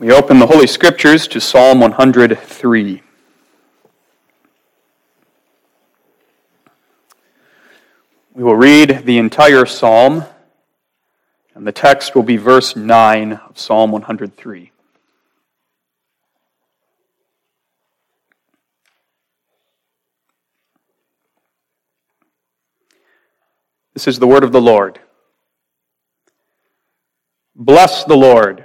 We open the Holy Scriptures to Psalm 103. We will read the entire psalm, and the text will be verse 9 of Psalm 103. This is the word of the Lord. Bless the Lord,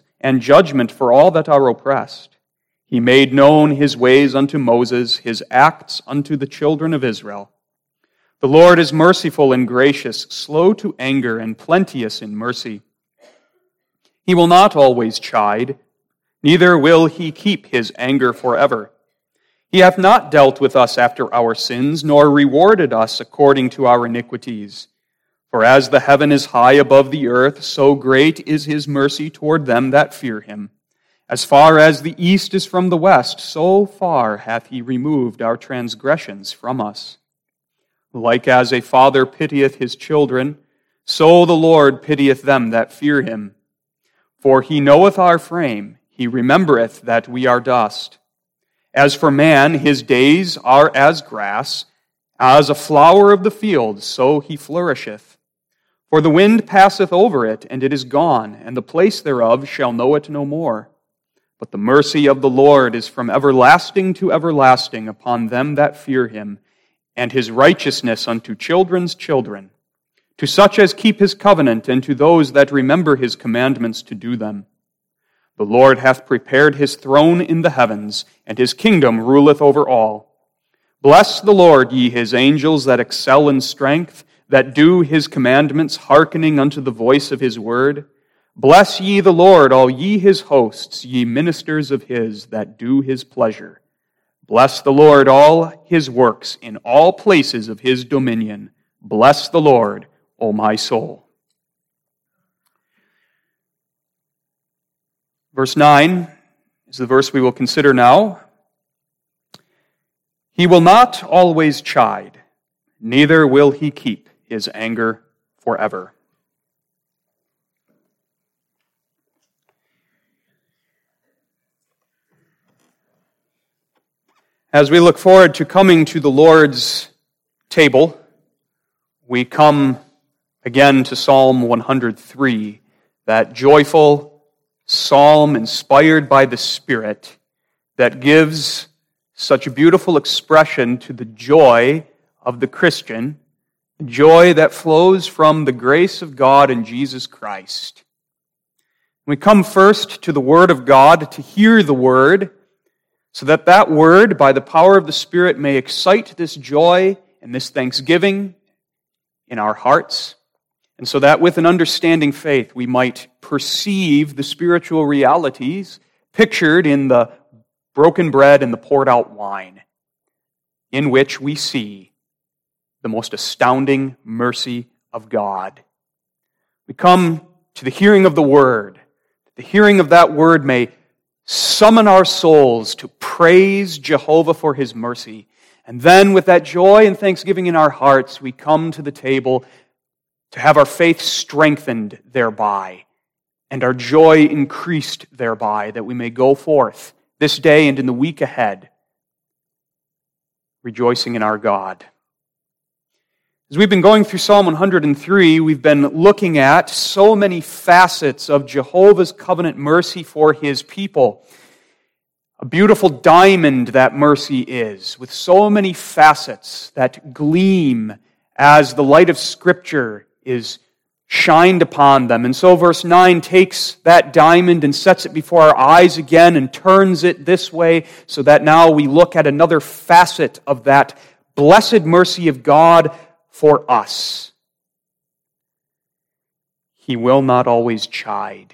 and judgment for all that are oppressed. He made known his ways unto Moses, his acts unto the children of Israel. The Lord is merciful and gracious, slow to anger, and plenteous in mercy. He will not always chide, neither will he keep his anger forever. He hath not dealt with us after our sins, nor rewarded us according to our iniquities. For as the heaven is high above the earth, so great is his mercy toward them that fear him. As far as the east is from the west, so far hath he removed our transgressions from us. Like as a father pitieth his children, so the Lord pitieth them that fear him. For he knoweth our frame, he remembereth that we are dust. As for man, his days are as grass, as a flower of the field, so he flourisheth. For the wind passeth over it, and it is gone, and the place thereof shall know it no more. But the mercy of the Lord is from everlasting to everlasting upon them that fear him and his righteousness unto children's children, to such as keep his covenant, and to those that remember his commandments to do them. The Lord hath prepared his throne in the heavens, and his kingdom ruleth over all. Bless the Lord, ye his angels that excel in strength, that do his commandments, hearkening unto the voice of his word. Bless ye the Lord, all ye his hosts, ye ministers of his that do his pleasure. Bless the Lord, all his works in all places of his dominion. Bless the Lord, O my soul. Verse 9 is the verse we will consider now. He will not always chide, neither will he keep his anger forever. As we look forward to coming to the Lord's table, we come again to Psalm 103, that joyful psalm inspired by the Spirit that gives such a beautiful expression to the joy of the Christian, joy that flows from the grace of God in Jesus Christ. We come first to the Word of God to hear the Word so that that word, by the power of the Spirit, may excite this joy and this thanksgiving in our hearts, and so that with an understanding faith we might perceive the spiritual realities pictured in the broken bread and the poured out wine, in which we see the most astounding mercy of God. We come to the hearing of the word. The hearing of that word may summon our souls to praise Jehovah for his mercy. And then, with that joy and thanksgiving in our hearts, we come to the table to have our faith strengthened thereby and our joy increased thereby, that we may go forth this day and in the week ahead, rejoicing in our God. As we've been going through Psalm 103, we've been looking at so many facets of Jehovah's covenant mercy for his people. A beautiful diamond that mercy is, with so many facets that gleam as the light of Scripture is shined upon them. And so verse 9 takes that diamond and sets it before our eyes again and turns it this way so that now we look at another facet of that blessed mercy of God for us. He will not always chide,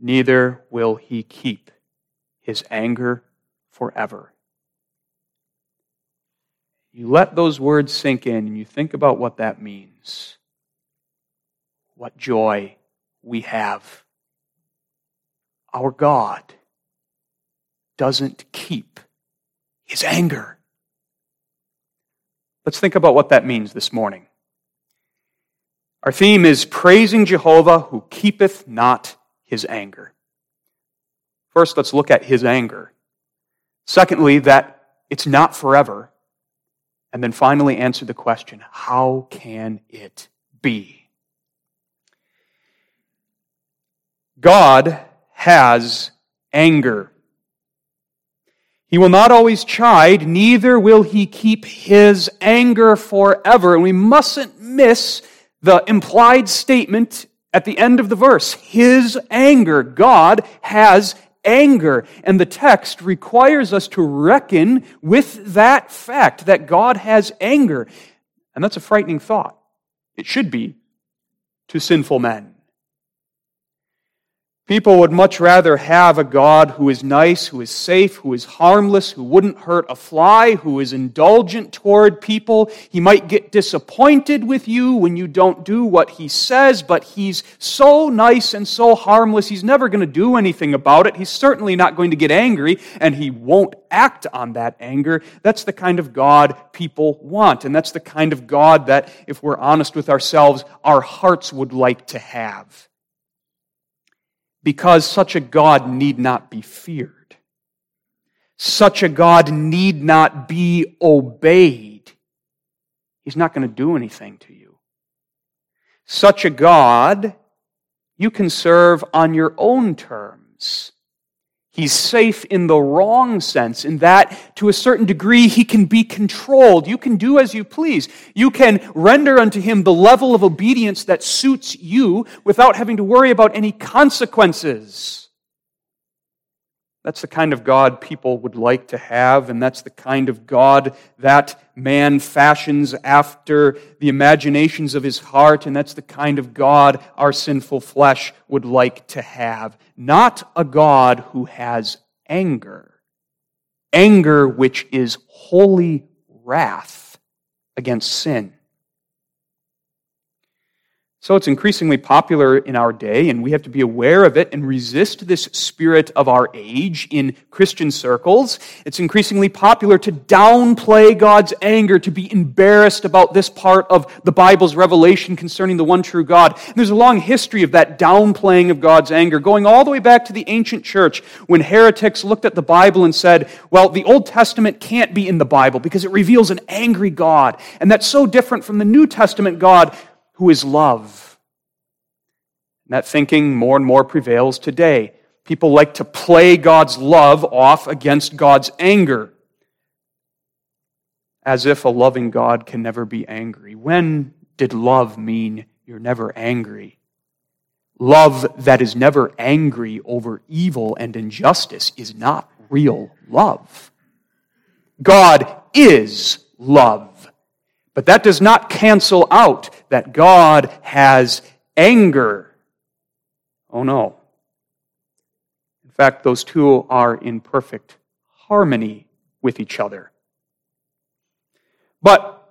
neither will he keep his anger forever. You let those words sink in and you think about what that means. What joy we have. Our God doesn't keep his anger. Let's think about what that means this morning. Our theme is praising Jehovah who keepeth not his anger. First, let's look at his anger. Secondly, that it's not forever. And then finally, answer the question how can it be? God has anger. He will not always chide, neither will he keep his anger forever. And we mustn't miss the implied statement at the end of the verse. His anger. God has anger. And the text requires us to reckon with that fact that God has anger. And that's a frightening thought. It should be to sinful men. People would much rather have a God who is nice, who is safe, who is harmless, who wouldn't hurt a fly, who is indulgent toward people. He might get disappointed with you when you don't do what he says, but he's so nice and so harmless, he's never going to do anything about it. He's certainly not going to get angry, and he won't act on that anger. That's the kind of God people want, and that's the kind of God that, if we're honest with ourselves, our hearts would like to have because such a God need not be feared. Such a God need not be obeyed. He's not going to do anything to you. Such a God you can serve on your own terms. He's safe in the wrong sense, in that to a certain degree he can be controlled. You can do as you please. You can render unto him the level of obedience that suits you without having to worry about any consequences. That's the kind of God people would like to have, and that's the kind of God that man fashions after the imaginations of his heart, and that's the kind of God our sinful flesh would like to have. Not a God who has anger. Anger which is holy wrath against sin. So it's increasingly popular in our day, and we have to be aware of it and resist this spirit of our age in Christian circles. It's increasingly popular to downplay God's anger, to be embarrassed about this part of the Bible's revelation concerning the one true God. And there's a long history of that downplaying of God's anger, going all the way back to the ancient church when heretics looked at the Bible and said, well, the Old Testament can't be in the Bible because it reveals an angry God. And that's so different from the New Testament God who is love. And that thinking more and more prevails today. People like to play God's love off against God's anger, as if a loving God can never be angry. When did love mean you're never angry? Love that is never angry over evil and injustice is not real love. God is love. But that does not cancel out that God has anger. Oh no. In fact, those two are in perfect harmony with each other. But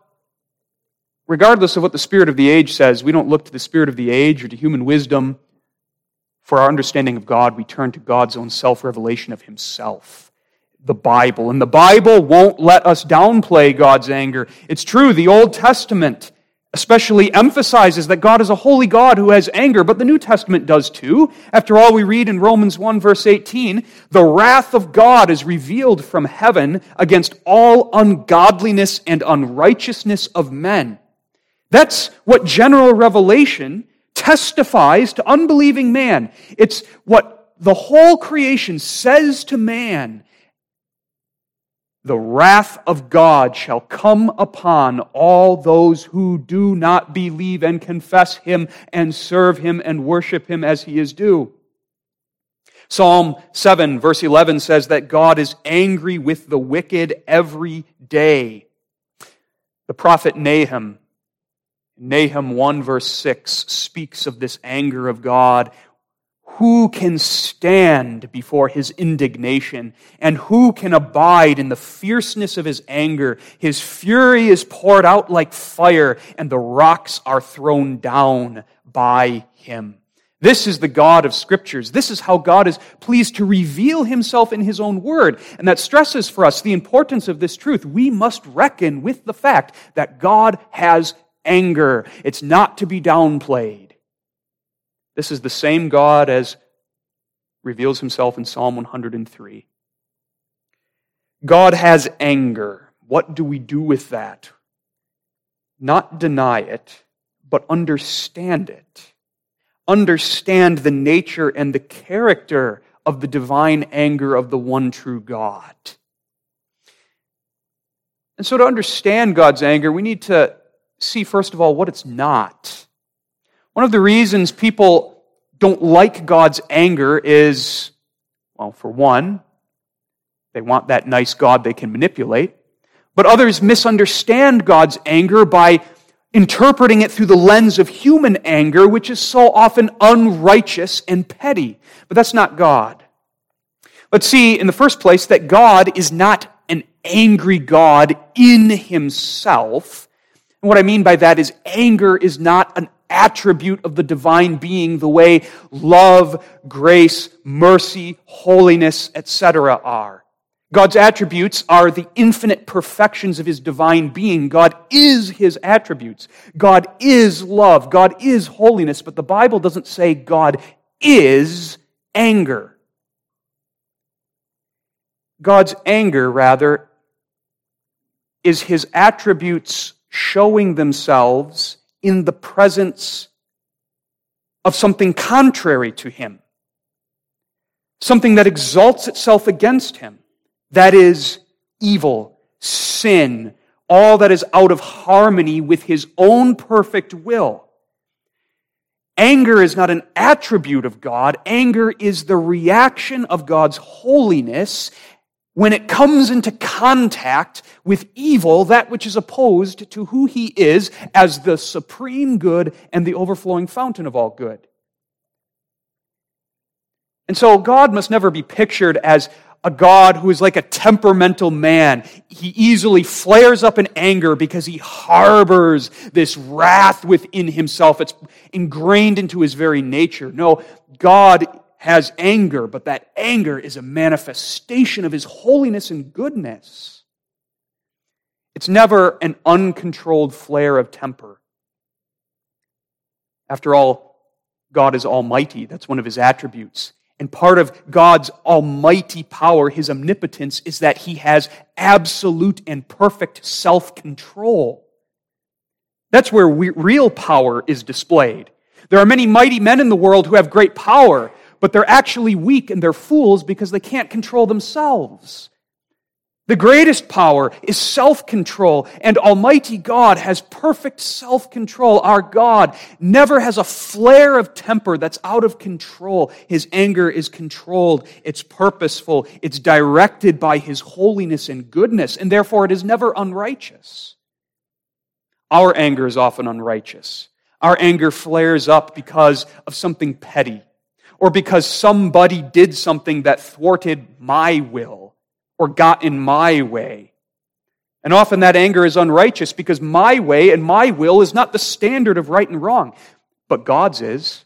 regardless of what the spirit of the age says, we don't look to the spirit of the age or to human wisdom for our understanding of God. We turn to God's own self revelation of Himself the Bible. And the Bible won't let us downplay God's anger. It's true, the Old Testament especially emphasizes that God is a holy God who has anger, but the New Testament does too. After all, we read in Romans 1 verse 18, the wrath of God is revealed from heaven against all ungodliness and unrighteousness of men. That's what general revelation testifies to unbelieving man. It's what the whole creation says to man the wrath of God shall come upon all those who do not believe and confess him and serve him and worship him as he is due. Psalm 7 verse 11 says that God is angry with the wicked every day. The prophet Nahum, Nahum 1 verse 6 speaks of this anger of God who can stand before his indignation? And who can abide in the fierceness of his anger? His fury is poured out like fire, and the rocks are thrown down by him. This is the God of scriptures. This is how God is pleased to reveal himself in his own word. And that stresses for us the importance of this truth. We must reckon with the fact that God has anger. It's not to be downplayed. This is the same God as reveals himself in Psalm 103. God has anger. What do we do with that? Not deny it, but understand it. Understand the nature and the character of the divine anger of the one true God. And so, to understand God's anger, we need to see, first of all, what it's not. One of the reasons people don't like God's anger is, well, for one, they want that nice God they can manipulate. But others misunderstand God's anger by interpreting it through the lens of human anger, which is so often unrighteous and petty. But that's not God. Let's see, in the first place, that God is not an angry God in himself. And what I mean by that is anger is not an attribute of the divine being the way love, grace, mercy, holiness, etc. are. God's attributes are the infinite perfections of his divine being. God is his attributes. God is love. God is holiness. But the Bible doesn't say God is anger. God's anger, rather, is his attributes showing themselves in the presence of something contrary to him, something that exalts itself against him. That is evil, sin, all that is out of harmony with his own perfect will. Anger is not an attribute of God. Anger is the reaction of God's holiness when it comes into contact with evil, that which is opposed to who he is as the supreme good and the overflowing fountain of all good. And so God must never be pictured as a God who is like a temperamental man. He easily flares up in anger because he harbors this wrath within himself. It's ingrained into his very nature. No, God has anger, but that anger is a manifestation of his holiness and goodness. It's never an uncontrolled flare of temper. After all, God is almighty. That's one of his attributes. And part of God's almighty power, his omnipotence, is that he has absolute and perfect self control. That's where we, real power is displayed. There are many mighty men in the world who have great power, but they're actually weak and they're fools because they can't control themselves. The greatest power is self control, and Almighty God has perfect self control. Our God never has a flare of temper that's out of control. His anger is controlled, it's purposeful, it's directed by His holiness and goodness, and therefore it is never unrighteous. Our anger is often unrighteous. Our anger flares up because of something petty or because somebody did something that thwarted my will or got in my way. And often that anger is unrighteous because my way and my will is not the standard of right and wrong, but God's is.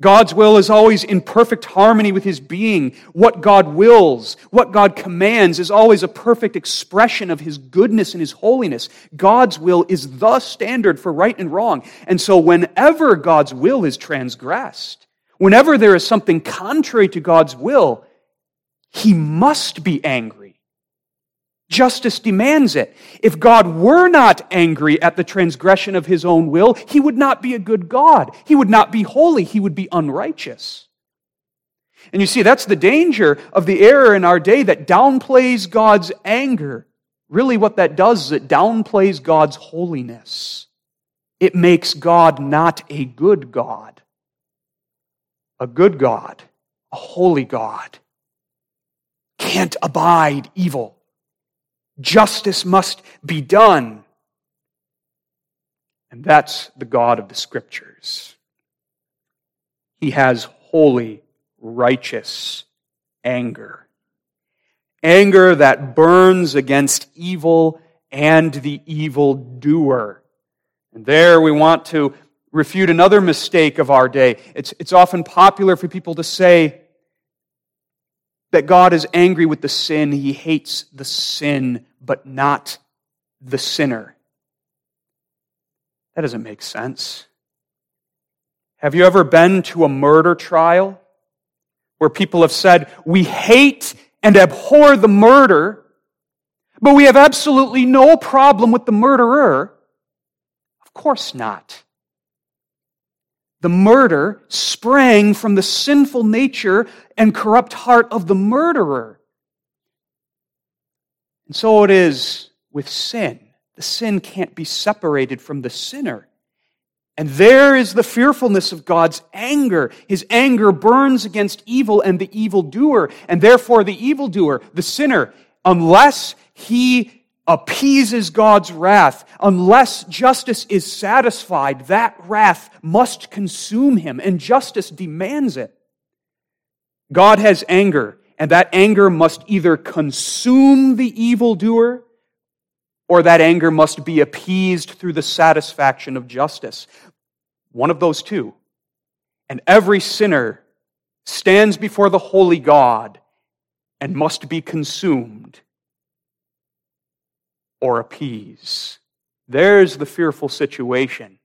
God's will is always in perfect harmony with His being. What God wills, what God commands is always a perfect expression of His goodness and His holiness. God's will is the standard for right and wrong. And so whenever God's will is transgressed, Whenever there is something contrary to God's will, he must be angry. Justice demands it. If God were not angry at the transgression of his own will, he would not be a good God. He would not be holy. He would be unrighteous. And you see, that's the danger of the error in our day that downplays God's anger. Really, what that does is it downplays God's holiness. It makes God not a good God a good God, a holy God, can't abide evil. Justice must be done. And that's the God of the Scriptures. He has holy, righteous anger. Anger that burns against evil and the evil doer. And there we want to refute another mistake of our day. It's, it's often popular for people to say that God is angry with the sin, he hates the sin, but not the sinner. That doesn't make sense. Have you ever been to a murder trial where people have said, We hate and abhor the murder, but we have absolutely no problem with the murderer? Of course not. The murder sprang from the sinful nature and corrupt heart of the murderer. And so it is with sin. The sin can't be separated from the sinner. And there is the fearfulness of God's anger. His anger burns against evil and the evildoer. And therefore, the evildoer, the sinner, unless he appeases God's wrath, unless justice is satisfied, that wrath must consume him, and justice demands it. God has anger, and that anger must either consume the evildoer or that anger must be appeased through the satisfaction of justice. One of those two. And every sinner stands before the holy God and must be consumed or appease. There's the fearful situation.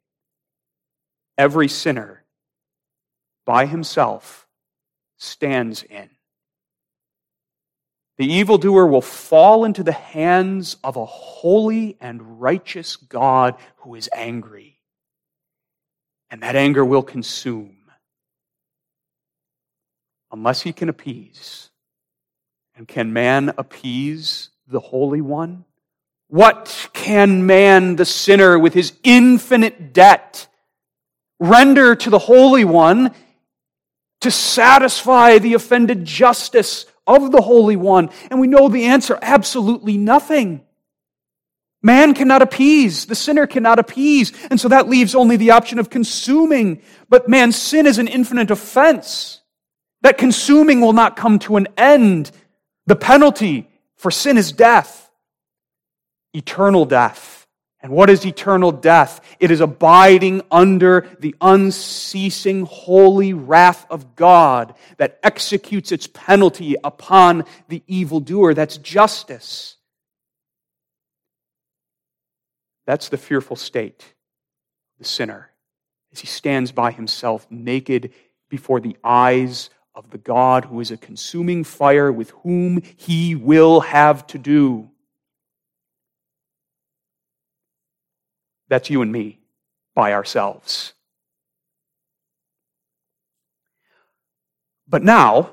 Every sinner by himself stands in. The evildoer will fall into the hands of a holy and righteous God who is angry. And that anger will consume unless he can appease. And can man appease the Holy One? What can man, the sinner, with his infinite debt, render to the Holy One to satisfy the offended justice of the Holy One? And we know the answer absolutely nothing. Man cannot appease, the sinner cannot appease, and so that leaves only the option of consuming. But man's sin is an infinite offense. That consuming will not come to an end. The penalty for sin is death, eternal death. And what is eternal death? It is abiding under the unceasing holy wrath of God that executes its penalty upon the evildoer. That's justice. That's the fearful state the sinner as he stands by himself naked before the eyes of the God who is a consuming fire with whom he will have to do. That's you and me by ourselves. But now,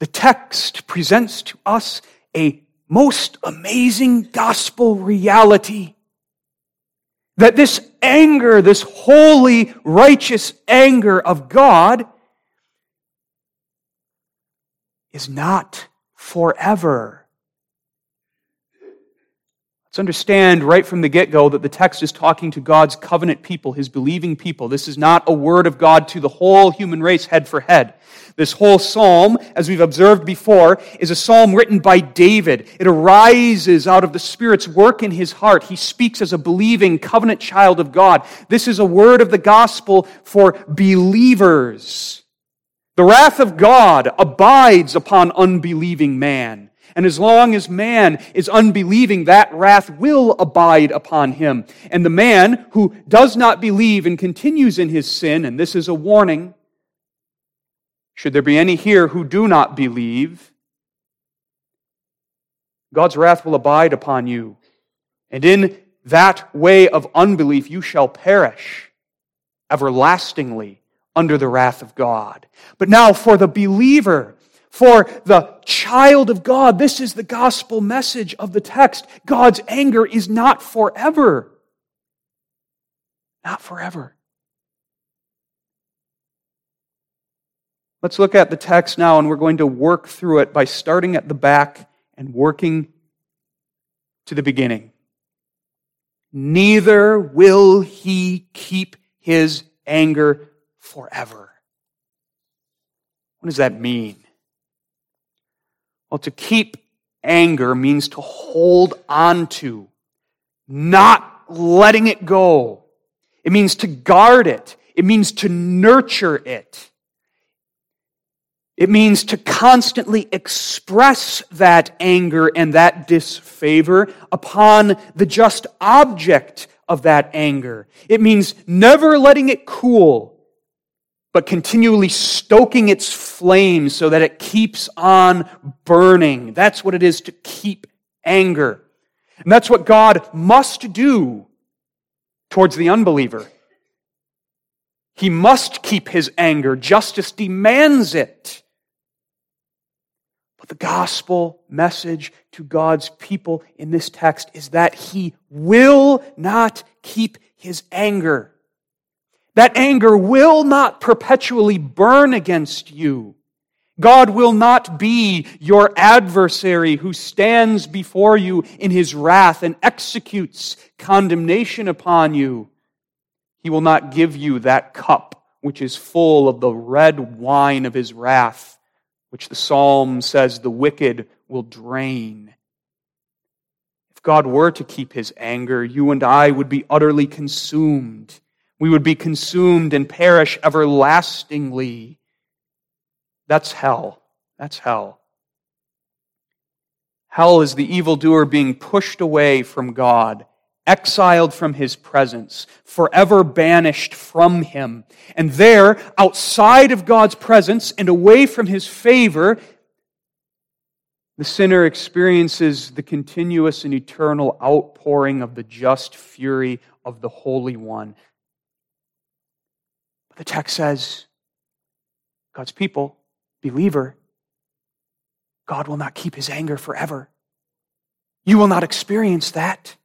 the text presents to us a most amazing gospel reality. That this anger, this holy, righteous anger of God, is not forever. Let's understand right from the get go that the text is talking to God's covenant people, his believing people. This is not a word of God to the whole human race, head for head. This whole psalm, as we've observed before, is a psalm written by David. It arises out of the Spirit's work in his heart. He speaks as a believing covenant child of God. This is a word of the gospel for believers. The wrath of God abides upon unbelieving man. And as long as man is unbelieving, that wrath will abide upon him. And the man who does not believe and continues in his sin, and this is a warning, should there be any here who do not believe, God's wrath will abide upon you. And in that way of unbelief, you shall perish everlastingly under the wrath of God. But now, for the believer, for the child of God, this is the gospel message of the text. God's anger is not forever. Not forever. Let's look at the text now, and we're going to work through it by starting at the back and working to the beginning. Neither will he keep his anger forever. What does that mean? Well, to keep anger means to hold on to, not letting it go. It means to guard it. It means to nurture it. It means to constantly express that anger and that disfavor upon the just object of that anger. It means never letting it cool, but continually stoking its flame so that it keeps on burning. That's what it is to keep anger. And that's what God must do towards the unbeliever. He must keep his anger. Justice demands it. But the gospel message to God's people in this text is that he will not keep his anger. That anger will not perpetually burn against you. God will not be your adversary who stands before you in his wrath and executes condemnation upon you. He will not give you that cup which is full of the red wine of his wrath which the psalm says the wicked will drain. If God were to keep his anger, you and I would be utterly consumed. We would be consumed and perish everlastingly. That's hell. That's hell. Hell is the evildoer being pushed away from God exiled from his presence, forever banished from him. And there, outside of God's presence and away from his favor, the sinner experiences the continuous and eternal outpouring of the just fury of the Holy One. The text says, God's people, believer, God will not keep his anger forever. You will not experience that.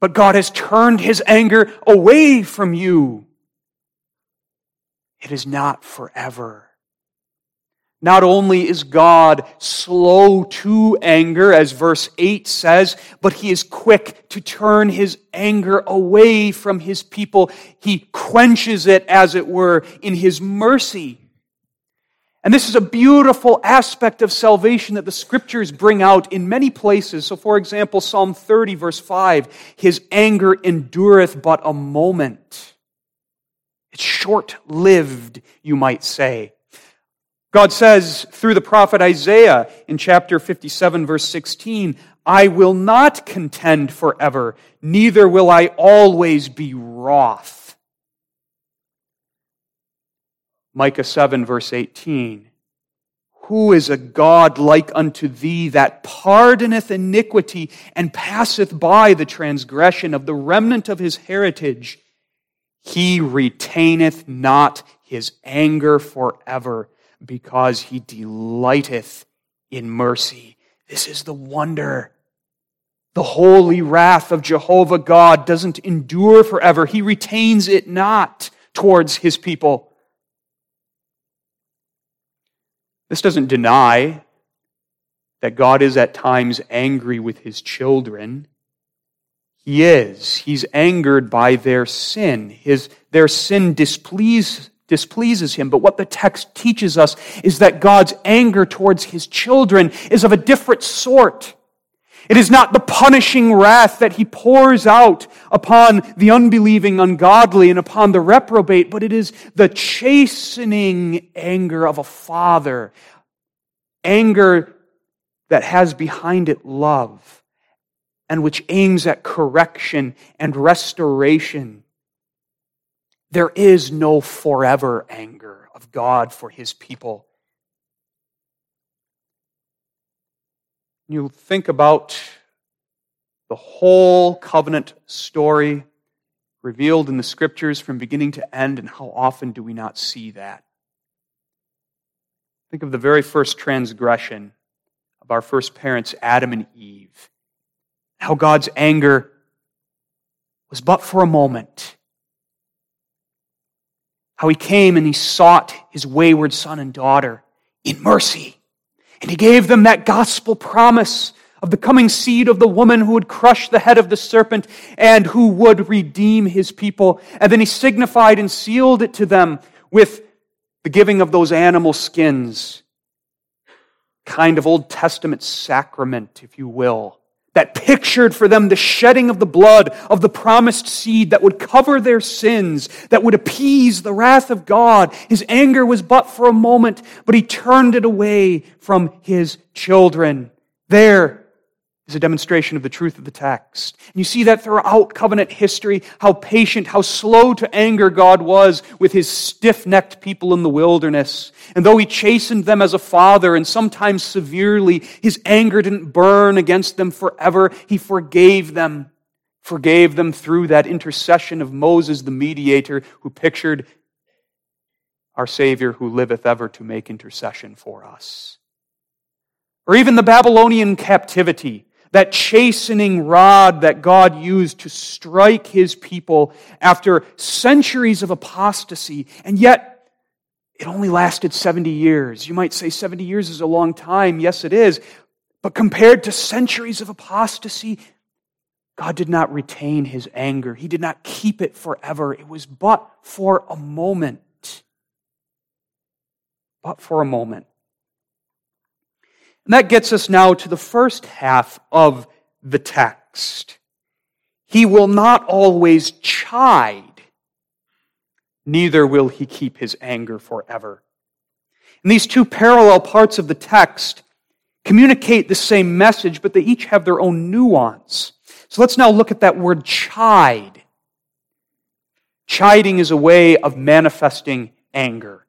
But God has turned his anger away from you. It is not forever. Not only is God slow to anger, as verse 8 says, but he is quick to turn his anger away from his people. He quenches it, as it were, in his mercy. And this is a beautiful aspect of salvation that the scriptures bring out in many places. So, for example, Psalm 30, verse 5 His anger endureth but a moment. It's short lived, you might say. God says through the prophet Isaiah in chapter 57, verse 16, I will not contend forever, neither will I always be wroth. Micah 7, verse 18. Who is a God like unto thee that pardoneth iniquity and passeth by the transgression of the remnant of his heritage? He retaineth not his anger forever because he delighteth in mercy. This is the wonder. The holy wrath of Jehovah God doesn't endure forever. He retains it not towards his people. This doesn't deny that God is at times angry with his children. He is. He's angered by their sin. His, their sin displease, displeases him. But what the text teaches us is that God's anger towards his children is of a different sort. It is not the punishing wrath that he pours out upon the unbelieving, ungodly, and upon the reprobate, but it is the chastening anger of a father. Anger that has behind it love and which aims at correction and restoration. There is no forever anger of God for his people. you think about the whole covenant story revealed in the scriptures from beginning to end, and how often do we not see that? Think of the very first transgression of our first parents, Adam and Eve. How God's anger was but for a moment. How he came and he sought his wayward son and daughter in mercy. And he gave them that gospel promise of the coming seed of the woman who would crush the head of the serpent and who would redeem his people. And then he signified and sealed it to them with the giving of those animal skins, kind of Old Testament sacrament, if you will, that pictured for them the shedding of the blood of the promised seed that would cover their sins, that would appease the wrath of God. His anger was but for a moment, but he turned it away from his children. There, is a demonstration of the truth of the text. And you see that throughout covenant history, how patient, how slow to anger God was with his stiff necked people in the wilderness. And though he chastened them as a father and sometimes severely, his anger didn't burn against them forever. He forgave them, forgave them through that intercession of Moses, the mediator, who pictured our Savior who liveth ever to make intercession for us. Or even the Babylonian captivity that chastening rod that God used to strike his people after centuries of apostasy. And yet, it only lasted 70 years. You might say 70 years is a long time. Yes, it is. But compared to centuries of apostasy, God did not retain his anger. He did not keep it forever. It was but for a moment. But for a moment. And that gets us now to the first half of the text. He will not always chide, neither will he keep his anger forever. And these two parallel parts of the text communicate the same message, but they each have their own nuance. So let's now look at that word chide. Chiding is a way of manifesting anger.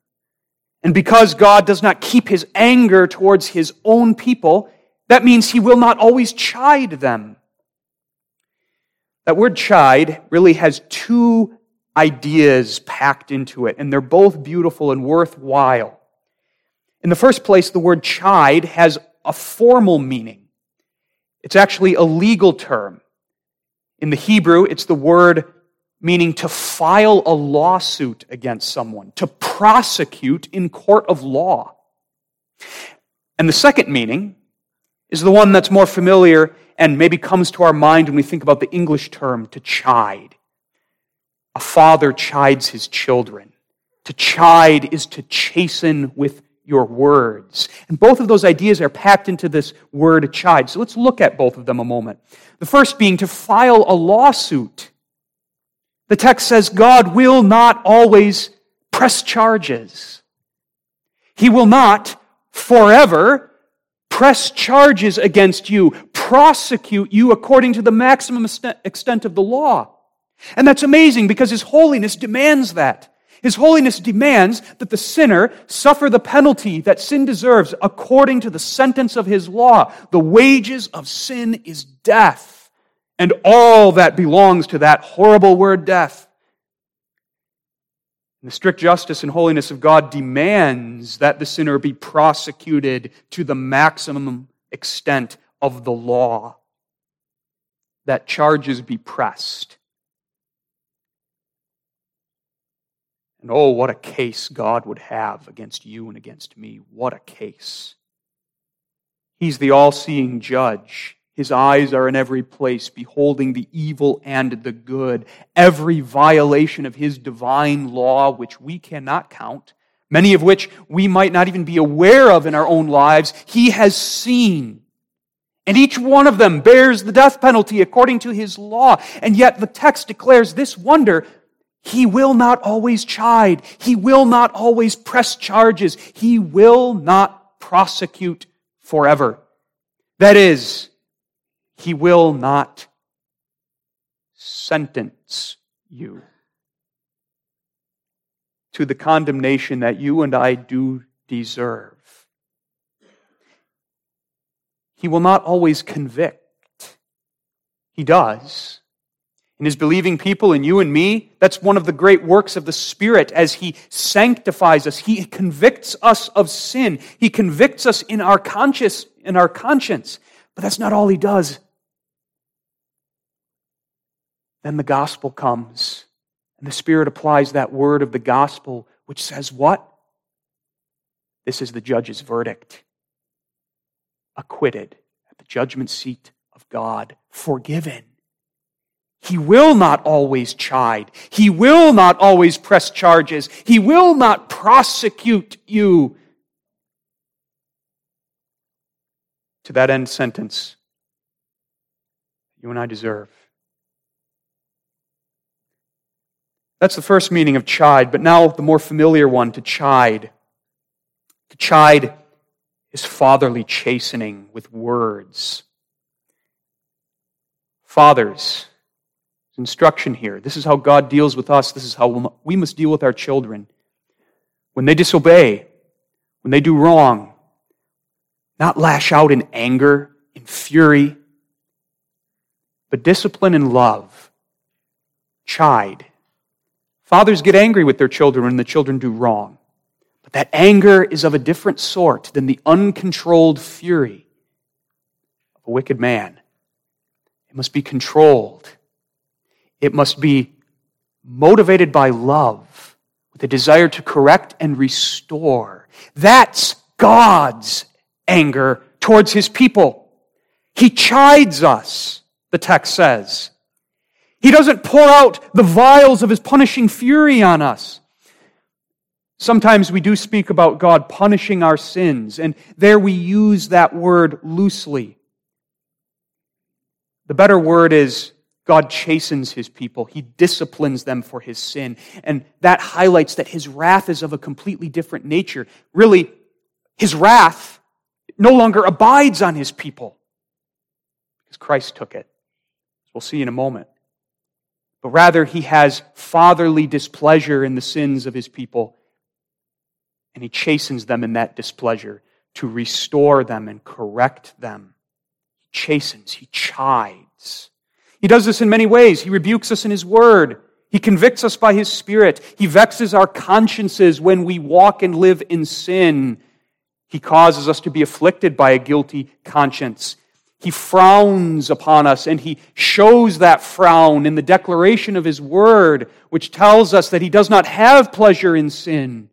And because God does not keep his anger towards his own people, that means he will not always chide them. That word chide really has two ideas packed into it, and they're both beautiful and worthwhile. In the first place, the word chide has a formal meaning. It's actually a legal term. In the Hebrew, it's the word meaning to file a lawsuit against someone, to prosecute in court of law. And the second meaning is the one that's more familiar and maybe comes to our mind when we think about the English term to chide. A father chides his children. To chide is to chasten with your words. And both of those ideas are packed into this word chide. So let's look at both of them a moment. The first being to file a lawsuit. The text says God will not always press charges. He will not forever press charges against you, prosecute you according to the maximum extent of the law. And that's amazing because His holiness demands that. His holiness demands that the sinner suffer the penalty that sin deserves according to the sentence of His law. The wages of sin is death and all that belongs to that horrible word death. the strict justice and holiness of God demands that the sinner be prosecuted to the maximum extent of the law, that charges be pressed. And oh, what a case God would have against you and against me. What a case. He's the all seeing judge. His eyes are in every place, beholding the evil and the good, every violation of his divine law, which we cannot count, many of which we might not even be aware of in our own lives, he has seen. And each one of them bears the death penalty according to his law. And yet the text declares this wonder he will not always chide. He will not always press charges. He will not prosecute forever. That is, he will not sentence you to the condemnation that you and I do deserve. He will not always convict. He does. In his believing people, and you and me, that's one of the great works of the Spirit as he sanctifies us. He convicts us of sin. He convicts us in our conscience, in our conscience. But that's not all he does. Then the gospel comes, and the Spirit applies that word of the gospel, which says what? This is the judge's verdict. Acquitted at the judgment seat of God, forgiven. He will not always chide. He will not always press charges. He will not prosecute you. To that end sentence, you and I deserve. That's the first meaning of chide, but now the more familiar one to chide. To chide is fatherly chastening with words. Fathers, instruction here. This is how God deals with us. This is how we must deal with our children. When they disobey, when they do wrong, not lash out in anger, in fury, but discipline in love. Chide. Fathers get angry with their children when the children do wrong. But that anger is of a different sort than the uncontrolled fury of a wicked man. It must be controlled it must be motivated by love, with a desire to correct and restore. That's God's anger towards his people. He chides us, the text says. He doesn't pour out the vials of his punishing fury on us. Sometimes we do speak about God punishing our sins, and there we use that word loosely. The better word is God chastens his people. He disciplines them for his sin. And that highlights that his wrath is of a completely different nature. Really, his wrath no longer abides on his people because Christ took it. We'll see in a moment. But rather, he has fatherly displeasure in the sins of his people. And he chastens them in that displeasure to restore them and correct them. He chastens, he chides. He does this in many ways. He rebukes us in His Word. He convicts us by His Spirit. He vexes our consciences when we walk and live in sin. He causes us to be afflicted by a guilty conscience. He frowns upon us and He shows that frown in the declaration of His Word, which tells us that He does not have pleasure in sin.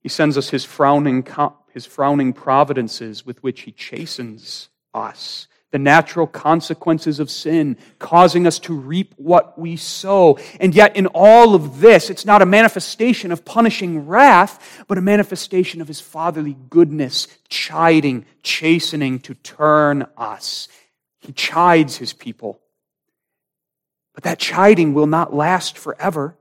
He sends us His frowning, his frowning providences with which He chastens us the natural consequences of sin, causing us to reap what we sow. And yet, in all of this, it's not a manifestation of punishing wrath, but a manifestation of his fatherly goodness, chiding, chastening to turn us. He chides his people. But that chiding will not last forever.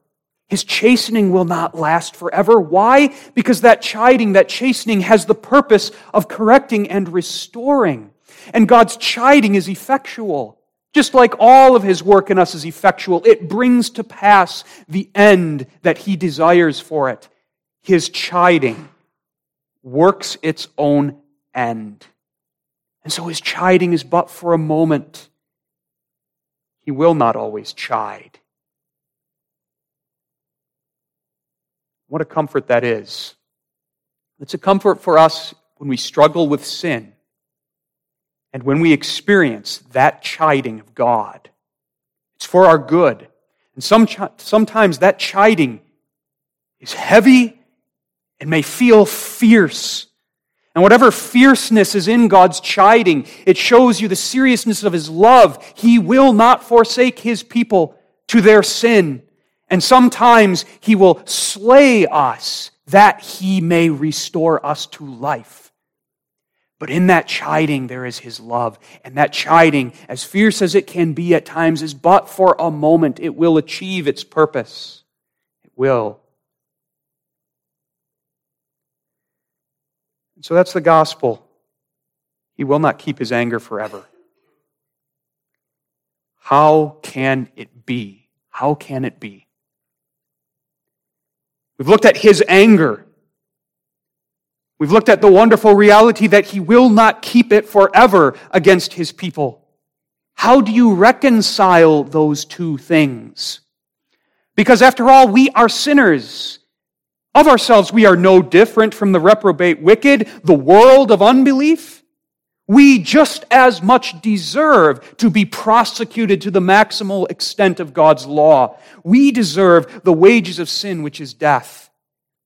His chastening will not last forever. Why? Because that chiding, that chastening has the purpose of correcting and restoring. And God's chiding is effectual. Just like all of his work in us is effectual, it brings to pass the end that he desires for it. His chiding works its own end. And so his chiding is but for a moment. He will not always chide. What a comfort that is. It's a comfort for us when we struggle with sin and when we experience that chiding of God, it's for our good. And some, sometimes that chiding is heavy and may feel fierce. And whatever fierceness is in God's chiding, it shows you the seriousness of His love. He will not forsake His people to their sin. And sometimes He will slay us that He may restore us to life. But in that chiding, there is his love. And that chiding, as fierce as it can be at times, is but for a moment. It will achieve its purpose. It will. So that's the gospel. He will not keep his anger forever. How can it be? How can it be? We've looked at his anger We've looked at the wonderful reality that he will not keep it forever against his people. How do you reconcile those two things? Because after all, we are sinners. Of ourselves, we are no different from the reprobate wicked, the world of unbelief. We just as much deserve to be prosecuted to the maximal extent of God's law. We deserve the wages of sin, which is death.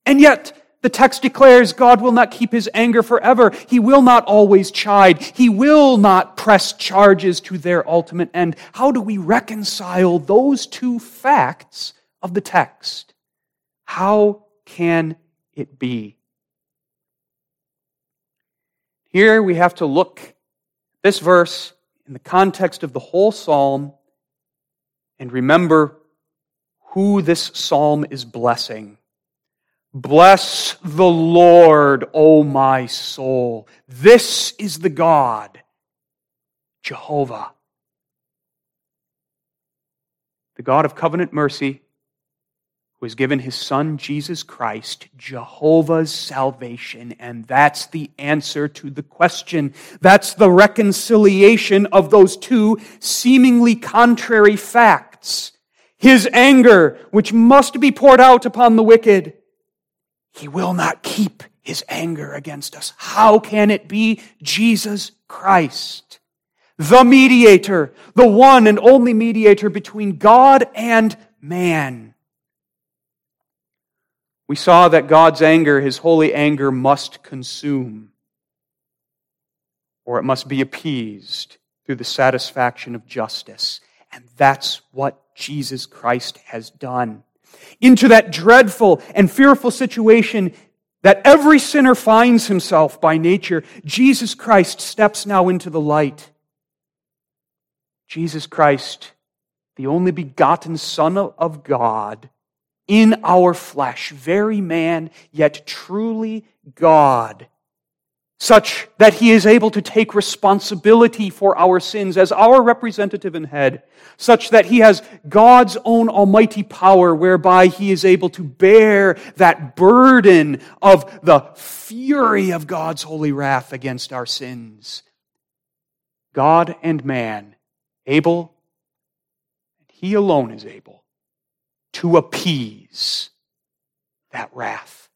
And yet, The text declares God will not keep his anger forever. He will not always chide. He will not press charges to their ultimate end. How do we reconcile those two facts of the text? How can it be? Here we have to look this verse in the context of the whole psalm and remember who this psalm is blessing. Bless the Lord, O my soul. This is the God, Jehovah, the God of covenant mercy, who has given his Son, Jesus Christ, Jehovah's salvation. And that's the answer to the question. That's the reconciliation of those two seemingly contrary facts. His anger, which must be poured out upon the wicked, he will not keep his anger against us. How can it be Jesus Christ? The mediator, the one and only mediator between God and man. We saw that God's anger, his holy anger, must consume, or it must be appeased through the satisfaction of justice. And that's what Jesus Christ has done into that dreadful and fearful situation that every sinner finds himself by nature, Jesus Christ steps now into the light. Jesus Christ, the only begotten Son of God, in our flesh, very man, yet truly God, such that he is able to take responsibility for our sins as our representative and head, such that he has God's own almighty power whereby he is able to bear that burden of the fury of God's holy wrath against our sins. God and man, able, he alone is able to appease that wrath,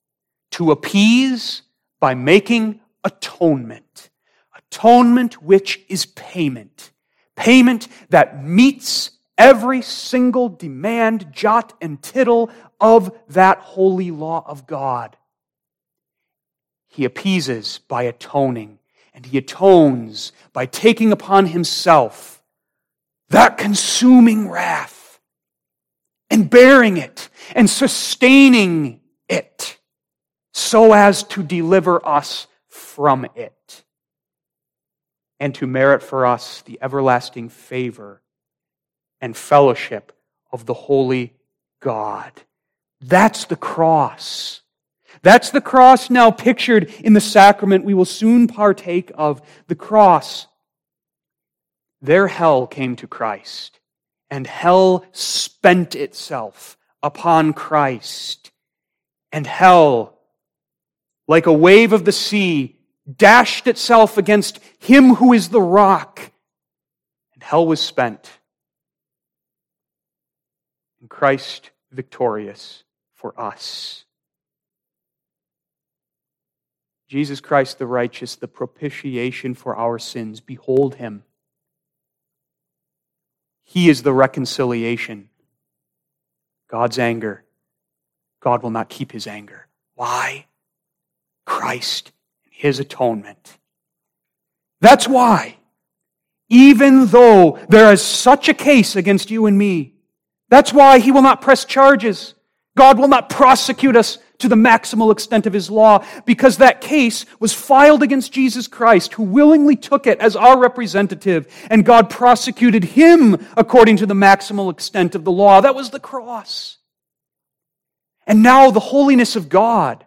to appease by making atonement. Atonement, which is payment. Payment that meets every single demand, jot, and tittle of that holy law of God. He appeases by atoning, and he atones by taking upon himself that consuming wrath and bearing it and sustaining it so as to deliver us from it and to merit for us the everlasting favor and fellowship of the holy God. That's the cross. That's the cross now pictured in the sacrament we will soon partake of. The cross. Their hell came to Christ, and hell spent itself upon Christ. And hell like a wave of the sea, dashed itself against him who is the rock, and hell was spent. And Christ victorious for us. Jesus Christ the righteous, the propitiation for our sins. Behold him. He is the reconciliation. God's anger. God will not keep his anger. Why? Christ his atonement. That's why, even though there is such a case against you and me, that's why he will not press charges. God will not prosecute us to the maximal extent of his law because that case was filed against Jesus Christ, who willingly took it as our representative, and God prosecuted him according to the maximal extent of the law. That was the cross. And now the holiness of God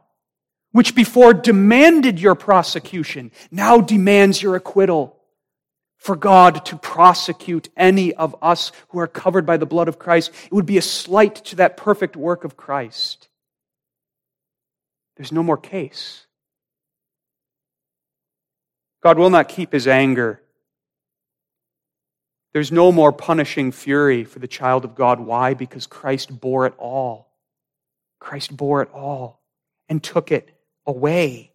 which before demanded your prosecution, now demands your acquittal. For God to prosecute any of us who are covered by the blood of Christ, it would be a slight to that perfect work of Christ. There's no more case. God will not keep his anger. There's no more punishing fury for the child of God. Why? Because Christ bore it all. Christ bore it all and took it away.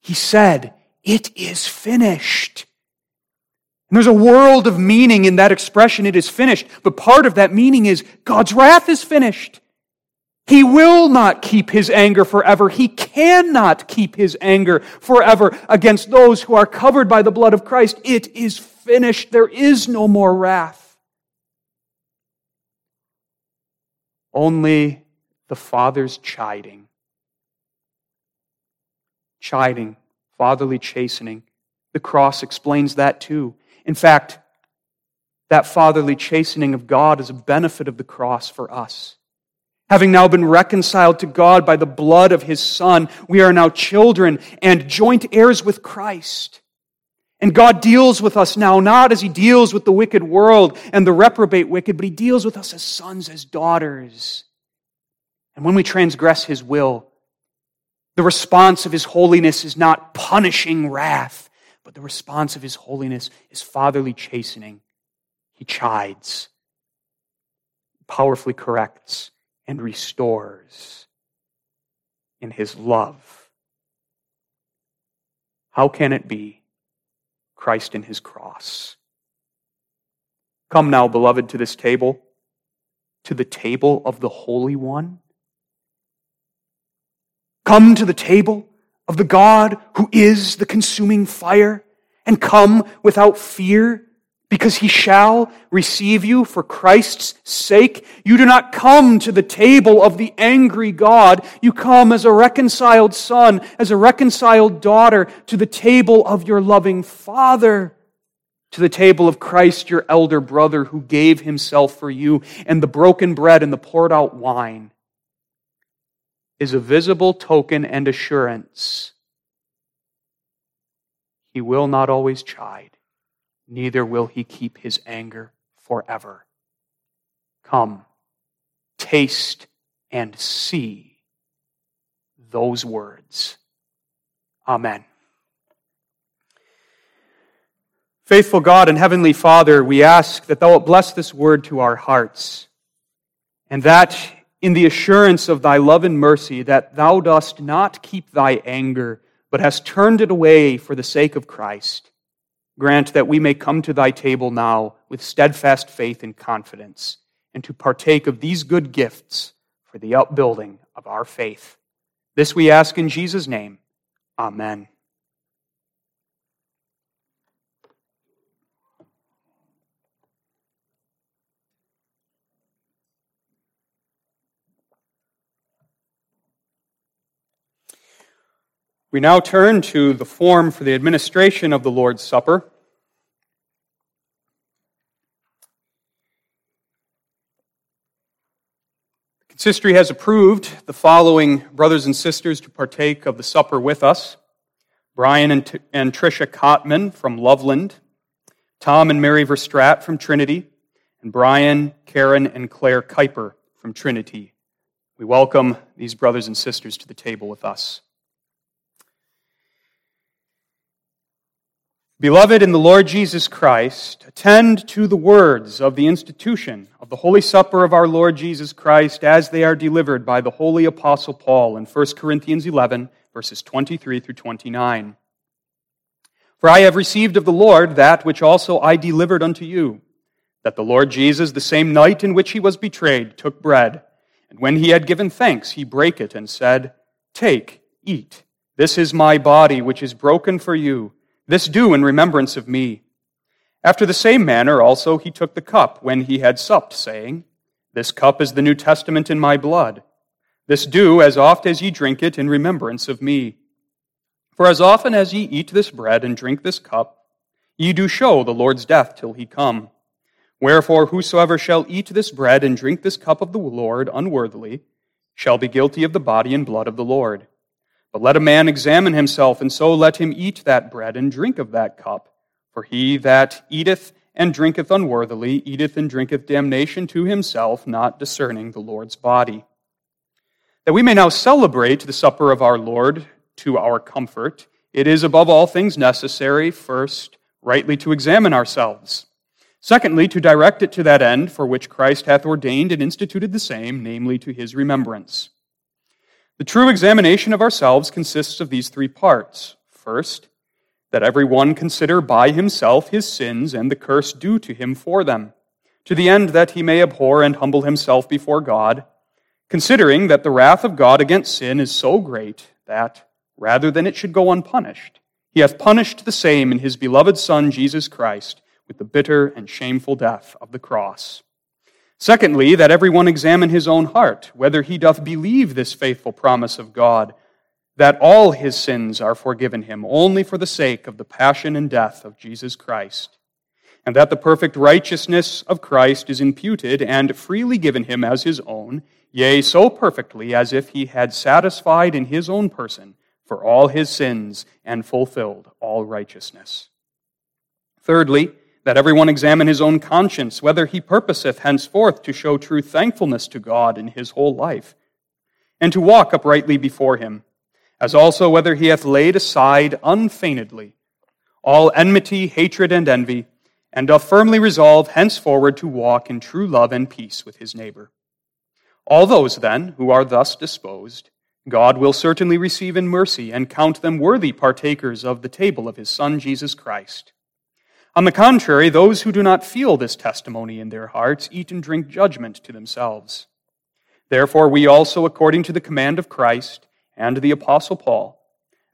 He said, It is finished. And there's a world of meaning in that expression, it is finished. But part of that meaning is God's wrath is finished. He will not keep his anger forever. He cannot keep his anger forever against those who are covered by the blood of Christ. It is finished. There is no more wrath. Only the Father's chiding. Chiding, fatherly chastening. The cross explains that too. In fact, that fatherly chastening of God is a benefit of the cross for us. Having now been reconciled to God by the blood of his Son, we are now children and joint heirs with Christ. And God deals with us now not as he deals with the wicked world and the reprobate wicked, but he deals with us as sons, as daughters. And when we transgress his will, the response of his holiness is not punishing wrath, but the response of his holiness is fatherly chastening. He chides, powerfully corrects, and restores in his love. How can it be Christ in his cross? Come now, beloved, to this table, to the table of the Holy One. Come to the table of the God who is the consuming fire, and come without fear because he shall receive you for Christ's sake. You do not come to the table of the angry God. You come as a reconciled son, as a reconciled daughter, to the table of your loving Father, to the table of Christ, your elder brother, who gave himself for you, and the broken bread and the poured out wine is a visible token and assurance. He will not always chide neither will he keep his anger forever. Come, taste and see those words. Amen. Faithful God and Heavenly Father, we ask that Thou wilt bless this word to our hearts, and that in the assurance of Thy love and mercy, that Thou dost not keep Thy anger, but hast turned it away for the sake of Christ. Grant that we may come to thy table now with steadfast faith and confidence, and to partake of these good gifts for the upbuilding of our faith. This we ask in Jesus' name. Amen. We now turn to the form for the administration of the Lord's Supper. The consistory has approved the following brothers and sisters to partake of the supper with us Brian and, T- and Tricia Cotman from Loveland, Tom and Mary Verstrat from Trinity, and Brian, Karen, and Claire Kuiper from Trinity. We welcome these brothers and sisters to the table with us. Beloved in the Lord Jesus Christ, attend to the words of the institution of the Holy Supper of our Lord Jesus Christ as they are delivered by the Holy Apostle Paul in 1 Corinthians 11, verses 23 through 29. For I have received of the Lord that which also I delivered unto you, that the Lord Jesus, the same night in which he was betrayed, took bread, and when he had given thanks, he brake it and said, Take, eat. This is my body, which is broken for you. This do in remembrance of me. After the same manner also he took the cup when he had supped, saying, This cup is the New Testament in my blood. This do as oft as ye drink it in remembrance of me. For as often as ye eat this bread and drink this cup, ye do show the Lord's death till he come. Wherefore, whosoever shall eat this bread and drink this cup of the Lord unworthily shall be guilty of the body and blood of the Lord. But let a man examine himself, and so let him eat that bread and drink of that cup. For he that eateth and drinketh unworthily eateth and drinketh damnation to himself, not discerning the Lord's body. That we may now celebrate the supper of our Lord to our comfort, it is above all things necessary, first, rightly to examine ourselves. Secondly, to direct it to that end for which Christ hath ordained and instituted the same, namely to his remembrance. The true examination of ourselves consists of these three parts. First, that every one consider by himself his sins and the curse due to him for them, to the end that he may abhor and humble himself before God, considering that the wrath of God against sin is so great that, rather than it should go unpunished, he hath punished the same in his beloved Son, Jesus Christ, with the bitter and shameful death of the cross. Secondly, that every one examine his own heart, whether he doth believe this faithful promise of God, that all his sins are forgiven him only for the sake of the passion and death of Jesus Christ, and that the perfect righteousness of Christ is imputed and freely given him as his own, yea, so perfectly as if he had satisfied in his own person for all his sins and fulfilled all righteousness. Thirdly, that everyone examine his own conscience, whether he purposeth henceforth to show true thankfulness to God in his whole life, and to walk uprightly before him, as also whether he hath laid aside unfeignedly all enmity, hatred, and envy, and doth firmly resolve henceforward to walk in true love and peace with his neighbor. All those, then, who are thus disposed, God will certainly receive in mercy and count them worthy partakers of the table of his Son, Jesus Christ. On the contrary, those who do not feel this testimony in their hearts eat and drink judgment to themselves. Therefore, we also, according to the command of Christ and the Apostle Paul,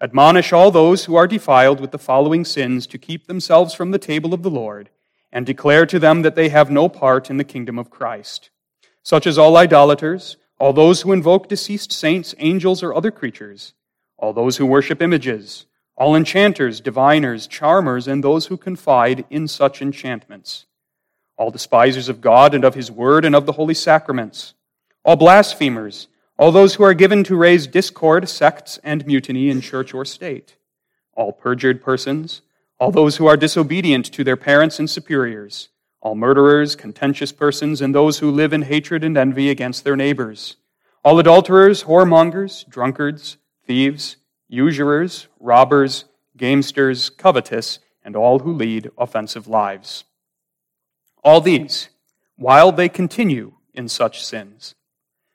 admonish all those who are defiled with the following sins to keep themselves from the table of the Lord, and declare to them that they have no part in the kingdom of Christ, such as all idolaters, all those who invoke deceased saints, angels, or other creatures, all those who worship images, all enchanters, diviners, charmers, and those who confide in such enchantments, all despisers of God and of his word and of the holy sacraments, all blasphemers, all those who are given to raise discord, sects, and mutiny in church or state, all perjured persons, all those who are disobedient to their parents and superiors, all murderers, contentious persons, and those who live in hatred and envy against their neighbors, all adulterers, whoremongers, drunkards, thieves, usurers, robbers, gamesters, covetous, and all who lead offensive lives. All these, while they continue in such sins,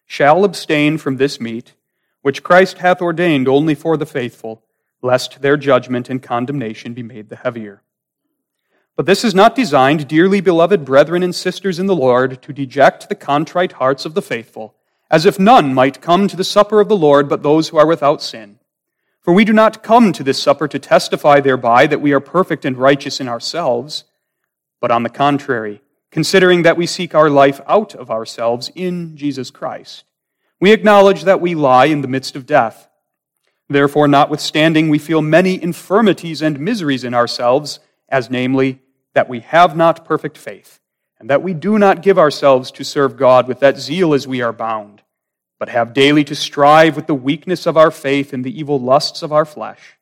shall abstain from this meat, which Christ hath ordained only for the faithful, lest their judgment and condemnation be made the heavier. But this is not designed, dearly beloved brethren and sisters in the Lord, to deject the contrite hearts of the faithful, as if none might come to the supper of the Lord but those who are without sin. For we do not come to this supper to testify thereby that we are perfect and righteous in ourselves, but on the contrary, considering that we seek our life out of ourselves in Jesus Christ. We acknowledge that we lie in the midst of death. Therefore, notwithstanding, we feel many infirmities and miseries in ourselves, as namely, that we have not perfect faith, and that we do not give ourselves to serve God with that zeal as we are bound but have daily to strive with the weakness of our faith and the evil lusts of our flesh.